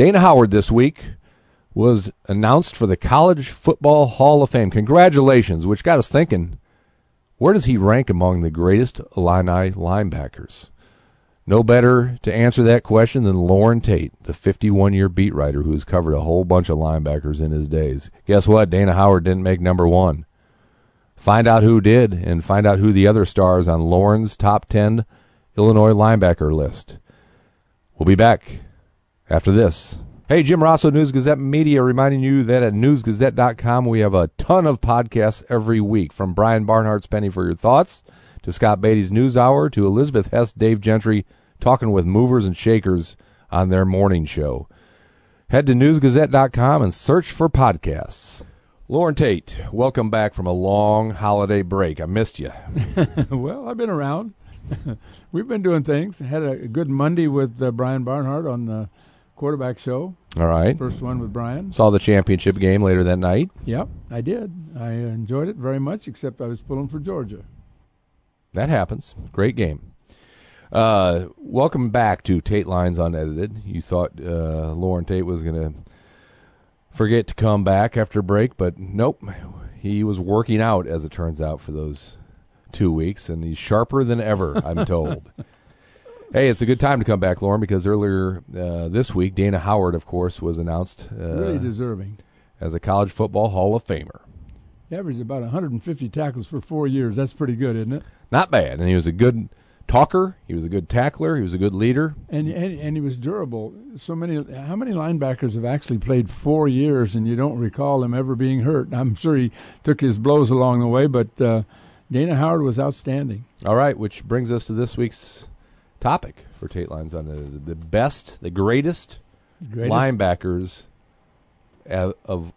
Dana Howard this week was announced for the College Football Hall of Fame. Congratulations, which got us thinking where does he rank among the greatest Illini linebackers? No better to answer that question than Loren Tate, the 51 year beat writer who has covered a whole bunch of linebackers in his days. Guess what? Dana Howard didn't make number one. Find out who did and find out who the other stars on Loren's top 10 Illinois linebacker list. We'll be back after this. Hey, Jim Rossow, News Gazette Media, reminding you that at newsgazette.com we have a ton of podcasts every week, from Brian Barnhart's Penny for Your Thoughts to Scott Beatty's News Hour to Elizabeth Hess, Dave Gentry talking with movers and shakers on their morning show. Head to newsgazette.com and search for podcasts. Loren Tate, welcome back from a long holiday break. I missed you. well, I've been around. We've been doing things. Had a good Monday with uh, Brian Barnhart on the quarterback show. All right. First one with Brian. Saw the championship game later that night. Yep, I did. I enjoyed it very much, except I was pulling for Georgia. That happens. Great game. Uh, welcome back to Tate Lines Unedited. You thought uh, Loren Tate was going to forget to come back after break, but nope. He was working out, as it turns out, for those two weeks, and he's sharper than ever, I'm told. Hey, it's a good time to come back, Loren, because earlier uh, this week, Dana Howard, of course, was announced uh, really deserving as a college football Hall of Famer. He averaged about 150 tackles for four years. That's pretty good, isn't it? Not bad. And he was a good talker. He was a good tackler. He was a good leader. And, and and he was durable. So many. How many linebackers have actually played four years and you don't recall him ever being hurt? I'm sure he took his blows along the way, but uh, Dana Howard was outstanding. All right, which brings us to this week's topic for Tate Lines on the best, the greatest, greatest? linebackers of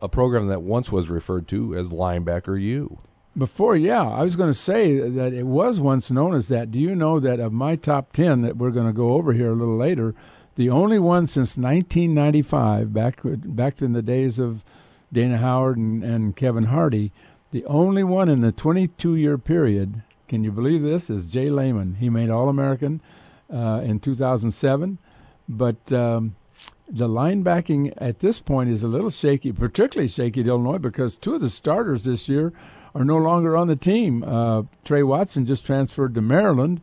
a program that once was referred to as Linebacker U. Before, yeah, I was going to say that it was once known as that. Do you know that of my top 10 that we're going to go over here a little later, the only one since 1995, back back in the days of Dana Howard and, and Kevin Hardy, the only one in the 22 year period, can you believe this, is J Leman. He made All American uh, in 2007, but um, the linebacking at this point is a little shaky, particularly shaky at Illinois because two of the starters this year are no longer on the team. Uh, Trey Watson just transferred to Maryland,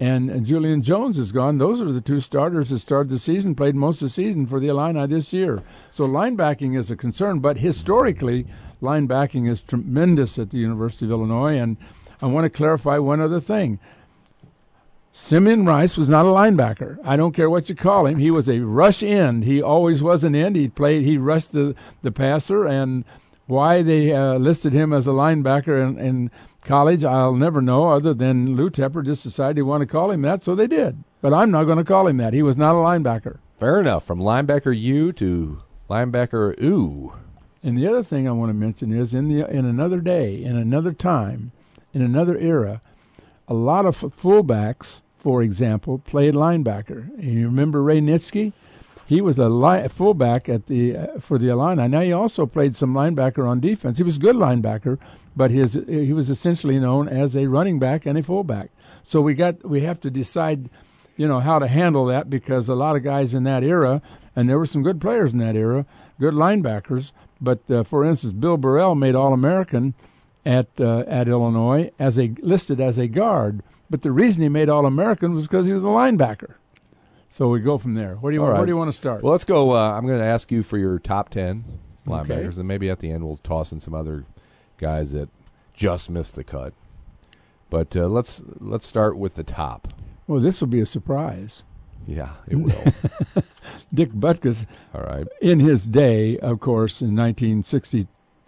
and Julian Jones is gone. Those are the two starters that started the season, played most of the season for the Illini this year. So linebacking is a concern, but historically, linebacking is tremendous at the University of Illinois. And I want to clarify one other thing. Simeon Rice was not a linebacker. I don't care what you call him. He was a rush end. He always was an end. He played. He rushed the the passer, and why they uh, listed him as a linebacker in, in, college, I'll never know. Other than Lou Tepper just decided he wanted to call him that, so they did. But I'm not going to call him that. He was not a linebacker. Fair enough. From linebacker U to linebacker ooh. And the other thing I want to mention is in the in another day, in another time, in another era, a lot of fullbacks, for example, played linebacker. And you remember Ray Nitschke? He was a li- fullback at the uh, for the Illini. Now he also played some linebacker on defense. He was a good linebacker, but his he was essentially known as a running back and a fullback. So we got we have to decide, you know, how to handle that because a lot of guys in that era, and there were some good players in that era, good linebackers. But uh, for instance, Bill Burrell made All American at uh, at Illinois as a listed as a guard. But the reason he made All American was because he was a linebacker. So we go from there. Where do you right. where do you want to start? Well, let's go. Uh, I'm going to ask you for your top ten linebackers, okay. and maybe at the end we'll toss in some other guys that just missed the cut. But uh, let's let's start with the top. Well, this will be a surprise. Yeah, it will. Dick Butkus. All right. In his day, of course, in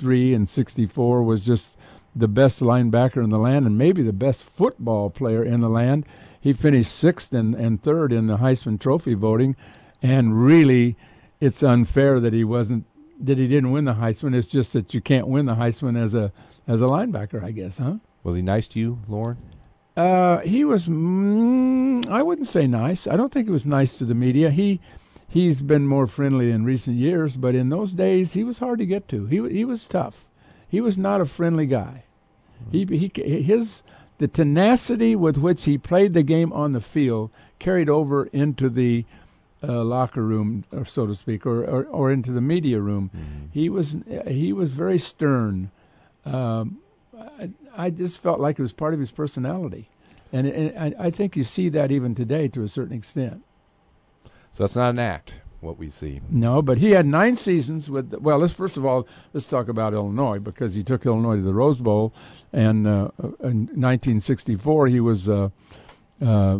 1963 and 64, was just the best linebacker in the land and maybe the best football player in the land. He finished sixth and, and third in the Heisman Trophy voting, and really, it's unfair that he wasn't that he didn't win the Heisman. It's just that you can't win the Heisman as a as a linebacker, I guess, huh? Was he nice to you, Loren? Uh, he was. Mm, I wouldn't say nice. I don't think he was nice to the media. He he's been more friendly in recent years, but in those days he was hard to get to. He he was tough. He was not a friendly guy. He he his the tenacity with which he played the game on the field carried over into the uh, locker room, or so to speak, or, or, or into the media room. Mm-hmm. He was he was very stern. Um, I, I just felt like it was part of his personality, and, and I, I think you see that even today to a certain extent. So that's not an act. What we see. No, but he had nine seasons with. Well, let's first of all let's talk about Illinois because he took Illinois to the Rose Bowl, and uh, in 1964 he was uh, uh,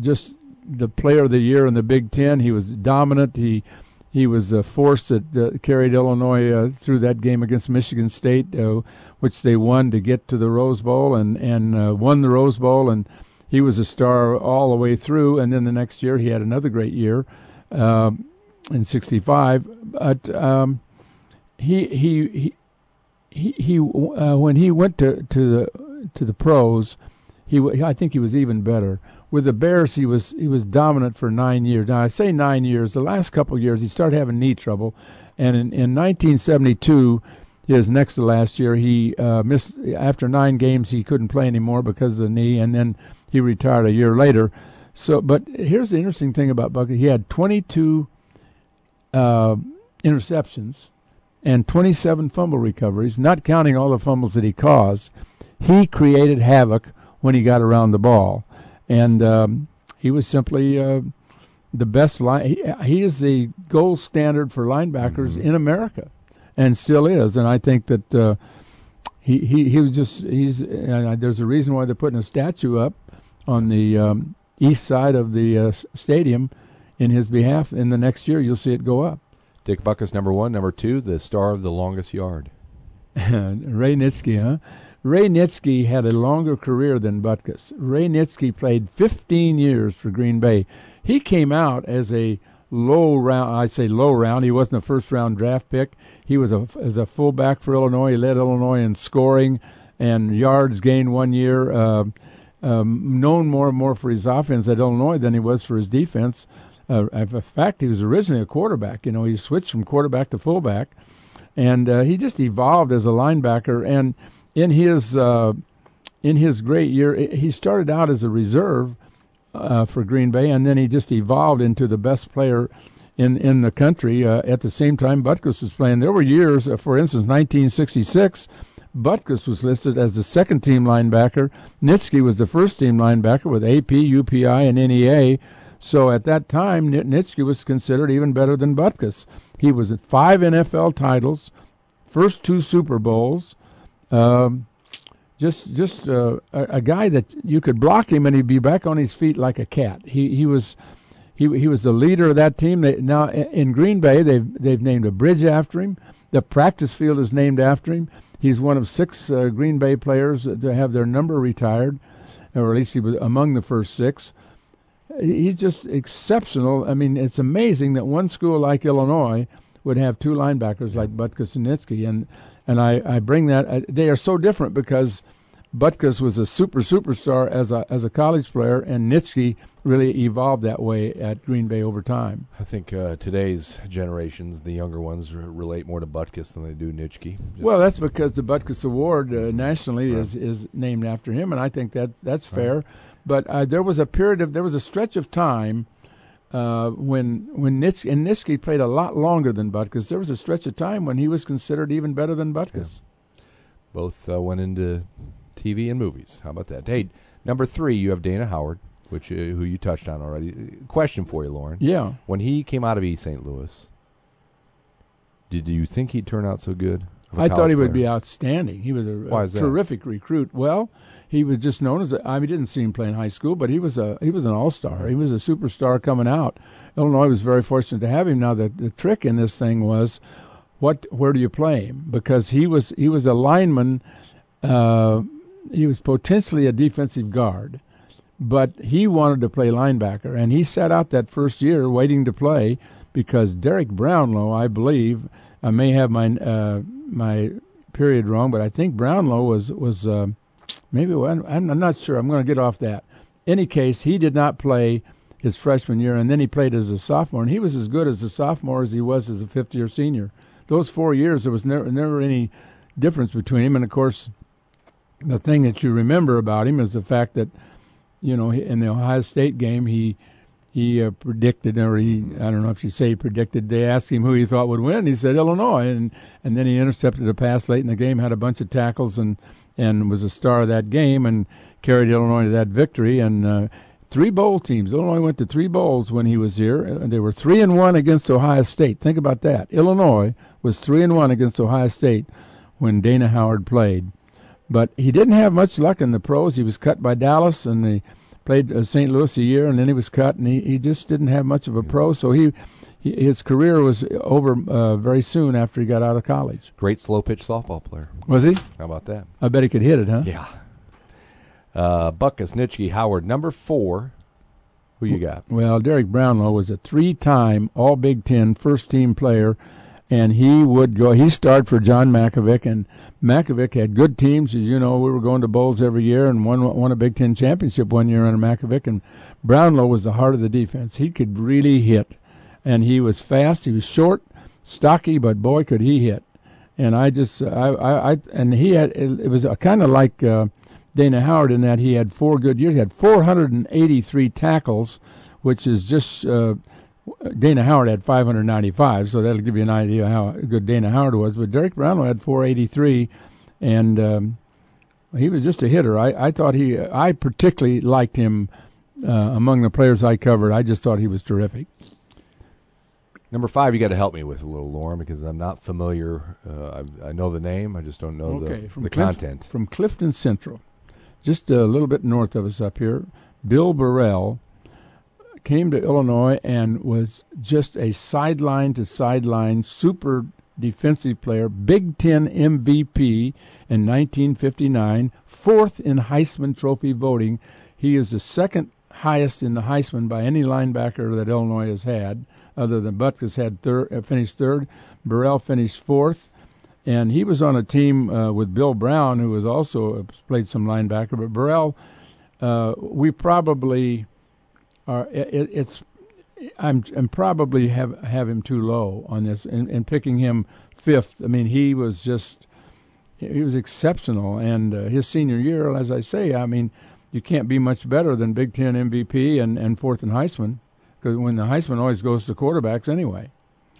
just the player of the year in the Big Ten. He was dominant. He he was a force that uh, carried Illinois uh, through that game against Michigan State, uh, which they won to get to the Rose Bowl and and uh, won the Rose Bowl. And he was a star all the way through. And then the next year he had another great year uh, in '65. But um, he he he he, uh, when he went to to the to the pros, he I think he was even better with the Bears, he was he was dominant for nine years. Now I say nine years. The last couple years, he started having knee trouble, and in, in 1972, his next to last year, he uh, missed after nine games. He couldn't play anymore because of the knee, and then he retired a year later. So, but here's the interesting thing about Butkus: he had 22 uh, interceptions and 27 fumble recoveries, not counting all the fumbles that he caused. He created havoc when he got around the ball and um, he was simply uh, the best line. He, he, is the gold standard for linebackers mm-hmm. in America, and still is. And I think that uh, he, he he was just he's. there's a reason why they're putting a statue up on the um, east side of the uh, stadium in his behalf. In the next year, you'll see it go up. Dick Butkus, number one. Number two, the star of the longest yard. Ray Nitschke, huh? Ray Nitschke had a longer career than Butkus. Ray Nitschke played 15 years for Green Bay. He came out as a low round. I say low round. He wasn't a first round draft pick. He was a as a fullback for Illinois. He led Illinois in scoring and yards gained one year. Uh, um, known more and more for his offense at Illinois than he was for his defense. Uh, in fact, he was originally a quarterback. You know, he switched from quarterback to fullback, and uh, he just evolved as a linebacker. And in his uh, in his great year, he started out as a reserve uh, for Green Bay, and then he just evolved into the best player in in the country. Uh, at the same time, Butkus was playing. There were years, uh, for instance, 1966. Butkus was listed as the second team linebacker. Nitschke was the first team linebacker with AP, UPI, and NEA. So at that time, Nitschke was considered even better than Butkus. He was at five NFL titles, first two Super Bowls, um, just just uh, a, a, guy that you could block him and he'd be back on his feet like a cat. He he was he he was the leader of that team. They, now in Green Bay they've they've named a bridge after him. The practice field is named after him. He's one of six uh, Green Bay players to have their number retired, or at least he was among the first six. He's just exceptional. I mean, it's amazing that one school like Illinois would have two linebackers like Butkus and Nitschke, and and I, I bring that. I, they are so different because Butkus was a super superstar as a as a college player, and Nitschke really evolved that way at Green Bay over time. I think uh, today's generations, the younger ones, relate more to Butkus than they do Nitschke. Just well, that's because the Butkus Award uh, nationally right. is is named after him, and I think that that's fair. Right. But uh, there was a period of there was a stretch of time uh, when when Nitschke, and Nitschke played a lot longer than Butkus. There was a stretch of time when he was considered even better than Butkus. Yeah. Both uh, went into TV and movies. How about that? Hey, number three, you have Dana Howard, which uh, who you touched on already. Question for you, Loren. Yeah. When he came out of East St. Louis, did you think he'd turn out so good? I thought he player? would be outstanding. He was a, a terrific recruit. Well, he was just known as a, I mean, didn't see him play in high school, but he was a he was an all star. He was a superstar coming out. Illinois was very fortunate to have him. Now the the trick in this thing was, what where do you play him? Because he was he was a lineman. Uh, he was potentially a defensive guard, but he wanted to play linebacker, and he sat out that first year waiting to play because Darrick Brownlow, I believe, I may have my uh, my period wrong, but I think Brownlow was was. Uh, Maybe I'm, I'm not sure. I'm going to get off that. Any case, he did not play his freshman year, and then he played as a sophomore, and he was as good as a sophomore as he was as a fifth year senior. Those four years, there was never never any difference between him. And of course, the thing that you remember about him is the fact that, you know, in the Ohio State game, he he uh, predicted, or he I don't know if you say he predicted. They asked him who he thought would win. He said Illinois, and and then he intercepted a pass late in the game, had a bunch of tackles, and and was a star of that game, and carried Illinois to that victory. And uh, three bowl teams. Illinois went to three bowls when he was here. and they were three and one against Ohio State. Think about that. Illinois was three and one against Ohio State when Dana Howard played. But he didn't have much luck in the pros. He was cut by Dallas, and they played uh, St. Louis a year, and then he was cut, and he, he just didn't have much of a pro. So he, he his career was over uh, very soon after he got out of college. Great slow pitch softball player. Was he? How about that? I bet he could hit it, huh? Yeah. Uh, Nitschke, Howard, number four. Who you got? Well, Darrick Brownlow was a three-time All Big Ten first-team player and he would go. He started for John Mackovic, and Mackovic had good teams. As you know, we were going to bowls every year, and won won a Big Ten championship one year under Mackovic. And Brownlow was the heart of the defense. He could really hit, and he was fast. He was short, stocky, but boy, could he hit! And I just, I, I, I and he had. It, was kind of like uh, Dana Howard in that he had four good years. He had 483 tackles, which is just. Uh, Dana Howard had 595, so that'll give you an idea how good Dana Howard was. But Darrick Brownlow had 483, and um, he was just a hitter. I, I thought he, I particularly liked him uh, among the players I covered. I just thought he was terrific. Number five, you got to help me with a little, Loren, because I'm not familiar. Uh, I, I, know the name, I just don't know okay, the, from the Clif- content. From Clifton Central, just a little bit north of us up here, Bill Burrell came to Illinois and was just a sideline to sideline super defensive player, Big Ten MVP in 1959, fourth in Heisman Trophy voting. He is the second highest in the Heisman by any linebacker that Illinois has had, other than Butkus had uh, finished third. Burrell finished fourth, and he was on a team uh, with Bill Brown, who was also uh, played some linebacker. But Burrell, uh, we probably are it, it's I'm probably have have him too low on this and, and picking him fifth. I mean, he was just he was exceptional, and uh, his senior year, as I say, I mean, you can't be much better than Big Ten MVP and and fourth in Heisman because when the Heisman always goes to quarterbacks anyway.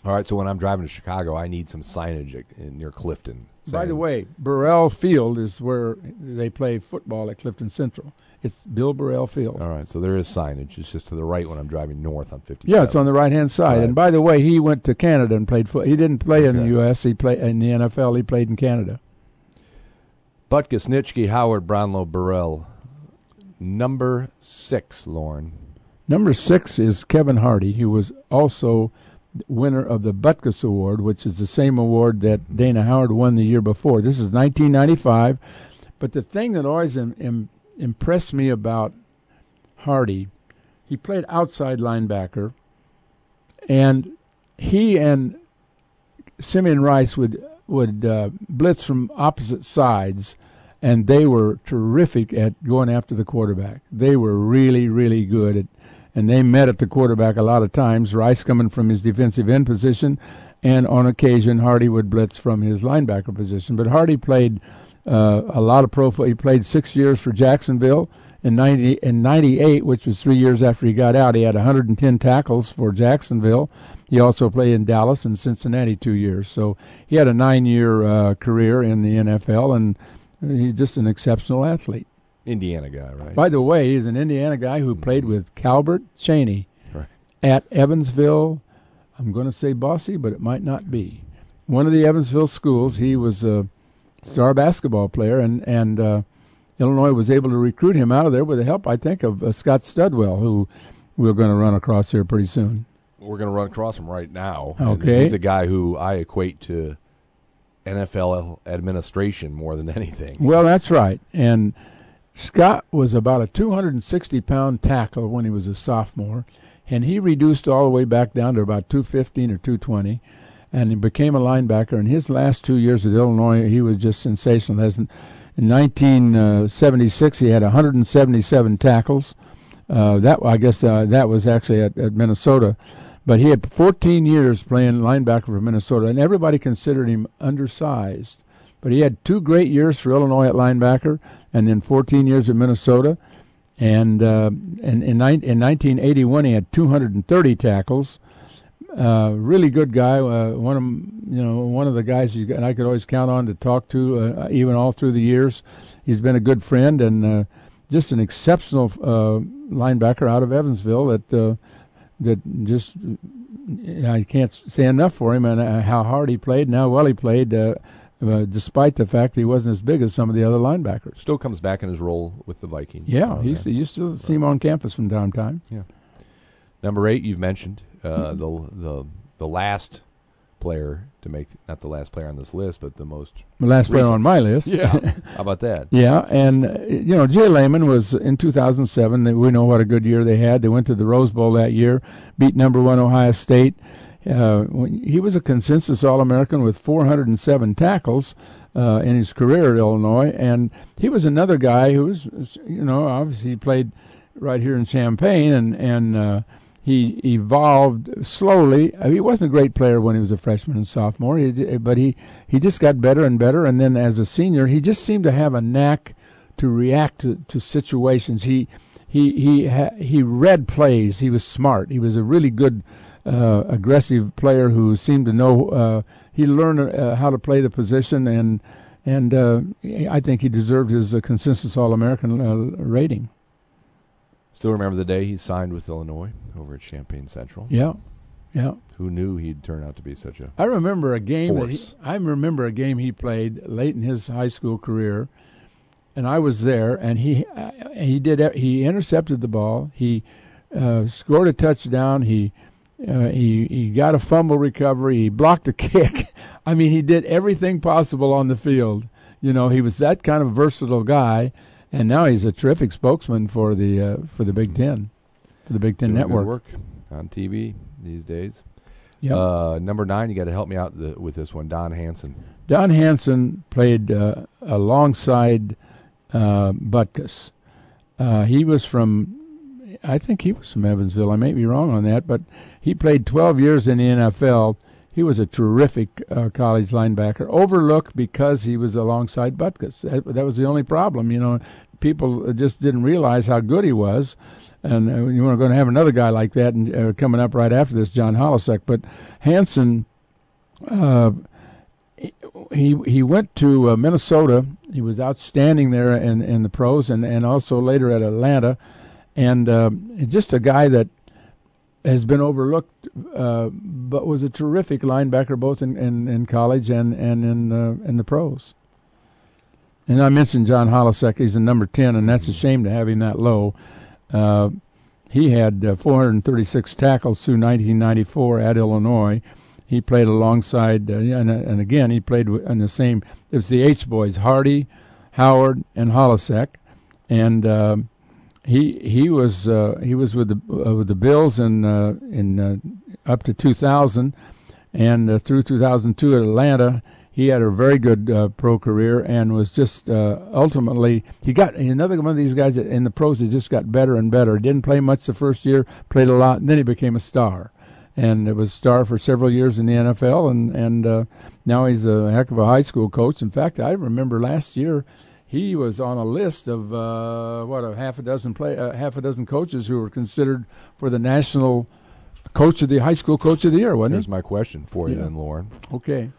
All right, so when I'm driving to Chicago, I need some signage near Clifton. By the way, Burrell Field is where they play football at Clifton Central. It's Bill Burrell Field. All right, so there is signage. It's just to the right when I'm driving north on 50. Yeah, it's on the right hand side. Right. And by the way, he went to Canada and played foot. He didn't play okay. in the U.S. He played in the NFL. He played in Canada. Butkus, Nitschke, Howard, Brownlow, Burrell. Number six, Loren. Number six is Kevin Hardy, who was also winner of the Butkus Award, which is the same award that Dana Howard won the year before. This is 1995. But the thing that always Im- Im- impressed me about Hardy, he played outside linebacker, and he and Simeon Rice would would uh, blitz from opposite sides, and they were terrific at going after the quarterback. They were really, really good at and they met at the quarterback a lot of times. Rice coming from his defensive end position, and on occasion Hardy would blitz from his linebacker position. But Hardy played uh, a lot of pro. He played six years for Jacksonville. In 90 in 98, which was three years after he got out, he had 110 tackles for Jacksonville. He also played in Dallas and Cincinnati two years. So he had a nine-year uh, career in the NFL, and he's just an exceptional athlete. Indiana guy, right? By the way, he's an Indiana guy who mm-hmm. played with Calbert Cheaney right. at Evansville. I'm going to say Bosse, but it might not be. One of the Evansville schools. He was a star basketball player, and and uh, Illinois was able to recruit him out of there with the help, I think, of uh, Scott Studwell, who we're going to run across here pretty soon. We're going to run across him right now. Okay, he's a guy who I equate to NFL administration more than anything. Well, that's right, and Scott was about a 260 pound tackle when he was a sophomore, and he reduced all the way back down to about 215 or 220, and he became a linebacker. In his last two years at Illinois, he was just sensational. In 1976, he had 177 tackles. Uh, that I guess uh, that was actually at, at Minnesota, but he had 14 years playing linebacker for Minnesota, and everybody considered him undersized. But he had two great years for Illinois at linebacker, and then 14 years at Minnesota. And uh, in, in, in 1981, he had 230 tackles. Uh, really good guy. Uh, one of you know one of the guys you and I could always count on to talk to, uh, even all through the years. He's been a good friend and uh, just an exceptional uh, linebacker out of Evansville. That uh, that just I can't say enough for him and how hard he played and how well he played. Despite the fact that he wasn't as big as some of the other linebackers, still comes back in his role with the Vikings. Yeah, he's, you still see him on campus from time to time. Yeah. Number eight, you've mentioned uh, the the the last player to make not the last player on this list, but the most the last player on my list. Yeah, how about that? yeah, and uh, you know J Leman was in 2007. We know what a good year they had. They went to the Rose Bowl that year, beat number one Ohio State. Uh, he was a consensus All American with 407 tackles. Uh, in his career at Illinois, and he was another guy who was, you know, obviously he played right here in Champaign, and and uh, he evolved slowly. I mean, he wasn't a great player when he was a freshman and sophomore, he, but he, he just got better and better. And then as a senior, he just seemed to have a knack to react to, to situations. He he he he read plays. He was smart. He was a really good, uh, aggressive player who seemed to know. Uh, he learned uh, how to play the position, and and uh, I think he deserved his uh, consensus All American uh, rating. Still remember the day he signed with Illinois over at Champaign Central. Yeah, yeah. Who knew he'd turn out to be such a? I remember a game that he, I remember a game he played late in his high school career, and I was there, and he uh, he did he intercepted the ball, he uh, scored a touchdown, he. Uh, he he got a fumble recovery. He blocked a kick. I mean, he did everything possible on the field. You know, he was that kind of versatile guy and now he's a terrific spokesman for the uh, for the Big Ten, for the Big Ten Doing Network. work on TV these days. Yeah. Uh, number nine, you got to help me out the, with this one. Don Hansen. Don Hansen played uh, alongside uh, Butkus. Uh, he was from, I think he was from Evansville. I may be wrong on that, but he played 12 years in the NFL he was a terrific uh, college linebacker, overlooked because he was alongside Butkus. That, that, was the only problem. You know, people just didn't realize how good he was. And uh, you are going to have another guy like that uh, coming up right after this, John Holecek. But Hansen, uh, he he went to uh, Minnesota. He was outstanding there in, in the pros and, and also later at Atlanta. And uh, just a guy that has been overlooked, uh, but was a terrific linebacker both in, in, in college and and in in the pros. And I mentioned John Holecek; he's a number ten, and that's a shame to have him that low. Uh, he had uh, 436 tackles through 1994 at Illinois. He played alongside, uh, and, and again, he played in the same. It was the H boys: Hardy, Howard, and Holecek, and um, he he was uh, he was with the uh, with the Bills in uh, in uh, up to 2000, and uh, through 2002 at Atlanta, he had a very good uh, pro career and was just ultimately he got another one of these guys in the pros that just got better and better. Didn't play much the first year, played a lot, and then he became a star, and it was star for several years in the NFL, and and now he's a heck of a high school coach. In fact, I remember last year he was on a list of uh, what a half a dozen play uh, half a dozen coaches who were considered for the national coach of the high school coach of the year. Wasn't Here's he? my question for you, yeah. then, Loren. Okay.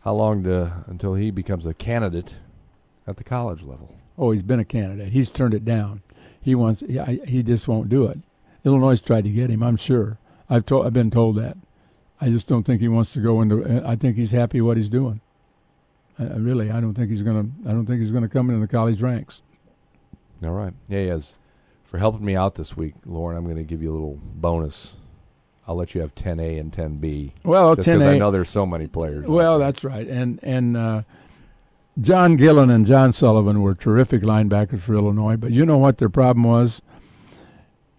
How long to, until he becomes a candidate at the college level? Oh, he's been a candidate. He's turned it down. He wants. He, he just won't do it. Illinois tried to get him. I'm sure. I've told. I've been told that. I just don't think he wants to go into. I think he's happy what he's doing. I, really, I don't think he's gonna. I don't think he's gonna come into the college ranks. All right. Yeah, he has. For helping me out this week, Loren, I'm going to give you a little bonus. I'll let you have 10A and 10B. Well, 10A. I know there's so many players. Well, that's right. And and uh, John Gillen and John Sullivan were terrific linebackers for Illinois. But you know what their problem was?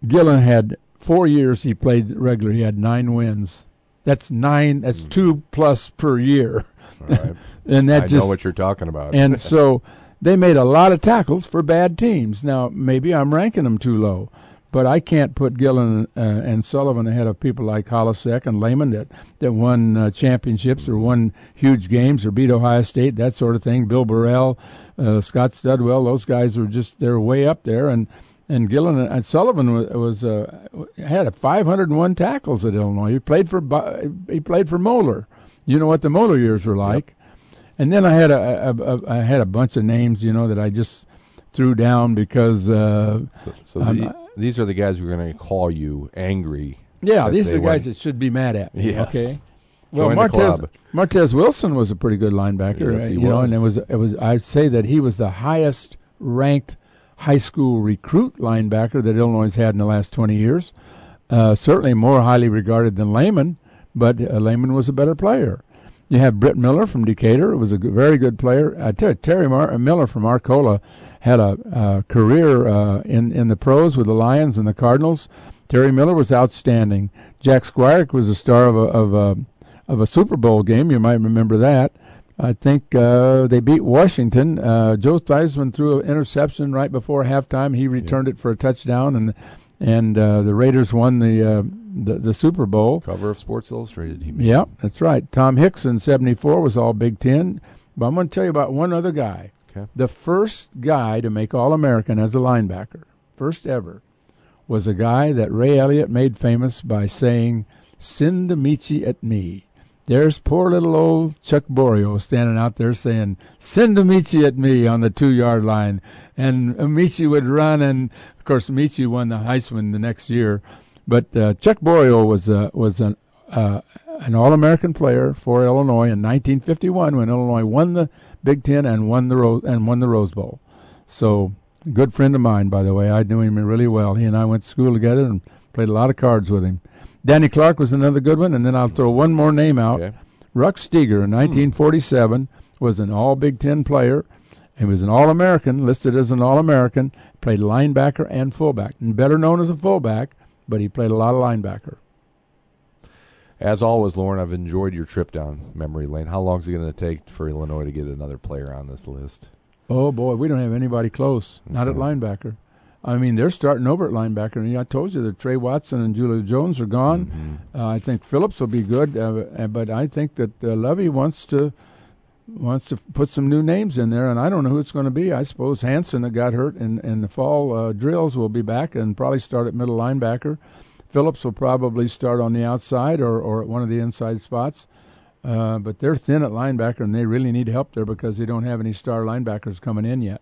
Gillen had four years he played regular. He had nine wins. That's nine. That's mm. two plus per year. and that I just know what you're talking about. and so they made a lot of tackles for bad teams. Now maybe I'm ranking them too low, but I can't put Gillen uh, and Sullivan ahead of people like Holecek and Leman that that won uh, championships or won huge games or beat Ohio State, that sort of thing. Bill Burrell, uh, Scott Studwell, those guys are just they're way up there and. And Gillen and Sullivan was, was uh, had a 501 tackles at Illinois. He played for he played for Moeller. You know what the Moeller years were like. Yep. And then I had a, a, a I had a bunch of names, you know, that I just threw down because. Uh, so, so the, these are the guys who are going to call you angry. Yeah, these are the guys that should be mad at me. Yes. Okay. Well, Martez Martez Wilson was a pretty good linebacker, yes, you was. know, and it was it was I'd say that he was the highest ranked high school recruit linebacker that Illinois had in the last 20 years. Uh, certainly more highly regarded than Leman, but uh, Leman was a better player. You have Britt Miller from Decatur, who was a very good player. I tell you, Terry Mar- uh, Miller from Arcola had a, a career uh, in in the pros with the Lions and the Cardinals. Terry Miller was outstanding. Jack Squirek was a star of a, of a of a Super Bowl game. You might remember that. I think uh, they beat Washington. Uh, Joe Theismann threw an interception right before halftime. He returned yeah. it for a touchdown, and and uh, the Raiders won the, uh, the, the Super Bowl. Cover of Sports Illustrated. Yeah, that's right. Tom Hickson, '74 was All Big Ten. But I'm going to tell you about one other guy. Okay. The first guy to make All American as a linebacker, first ever, was a guy that Ray Elliott made famous by saying, "Send Ameche at me." There's poor little old Chuck Boerio standing out there saying, "Send Ameche at me on the two-yard line," and Ameche would run, and of course Ameche won the Heisman the next year. But uh, Chuck Boerio was uh, was an uh, an All-American player for Illinois in 1951 when Illinois won the Big Ten and won the Ro- and won the Rose Bowl. So, good friend of mine, by the way. I knew him really well. He and I went to school together and played a lot of cards with him. Danny Clark was another good one, and then I'll throw one more name out. Okay. Ruck Steger in 1947 hmm. was an All Big Ten player. He was an All American, listed as an All American. Played linebacker and fullback, and better known as a fullback, but he played a lot of linebacker. As always, Loren, I've enjoyed your trip down memory lane. How long is it going to take for Illinois to get another player on this list? Oh boy, we don't have anybody close. Okay. Not at linebacker. I mean, they're starting over at linebacker. And I told you that Trey Watson and Julia Jones are gone. Mm-hmm. Uh, I think Phillips will be good, uh, uh but I think that uh, Lovie wants to wants to put some new names in there, and I don't know who it's going to be. I suppose Hansen that got hurt in in the fall uh, drills will be back and probably start at middle linebacker. Phillips will probably start on the outside or, or at one of the inside spots. Uh, but they're thin at linebacker, and they really need help there because they don't have any star linebackers coming in yet.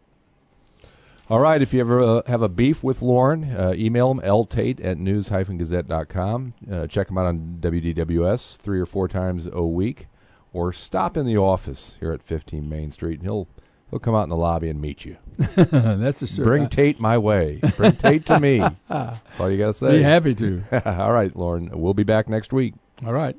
All right. If you ever uh, have a beef with Loren, uh, email him, ltate at news-gazette.com. Uh, check him out on WDWS three or four times a week. Or stop in the office here at 15 Main Street, and he'll he'll come out in the lobby and meet you. That's a sure. Bring Tate my way. Bring Tate to me. That's all you got to say. Be happy to. all right, Loren. We'll be back next week. All right.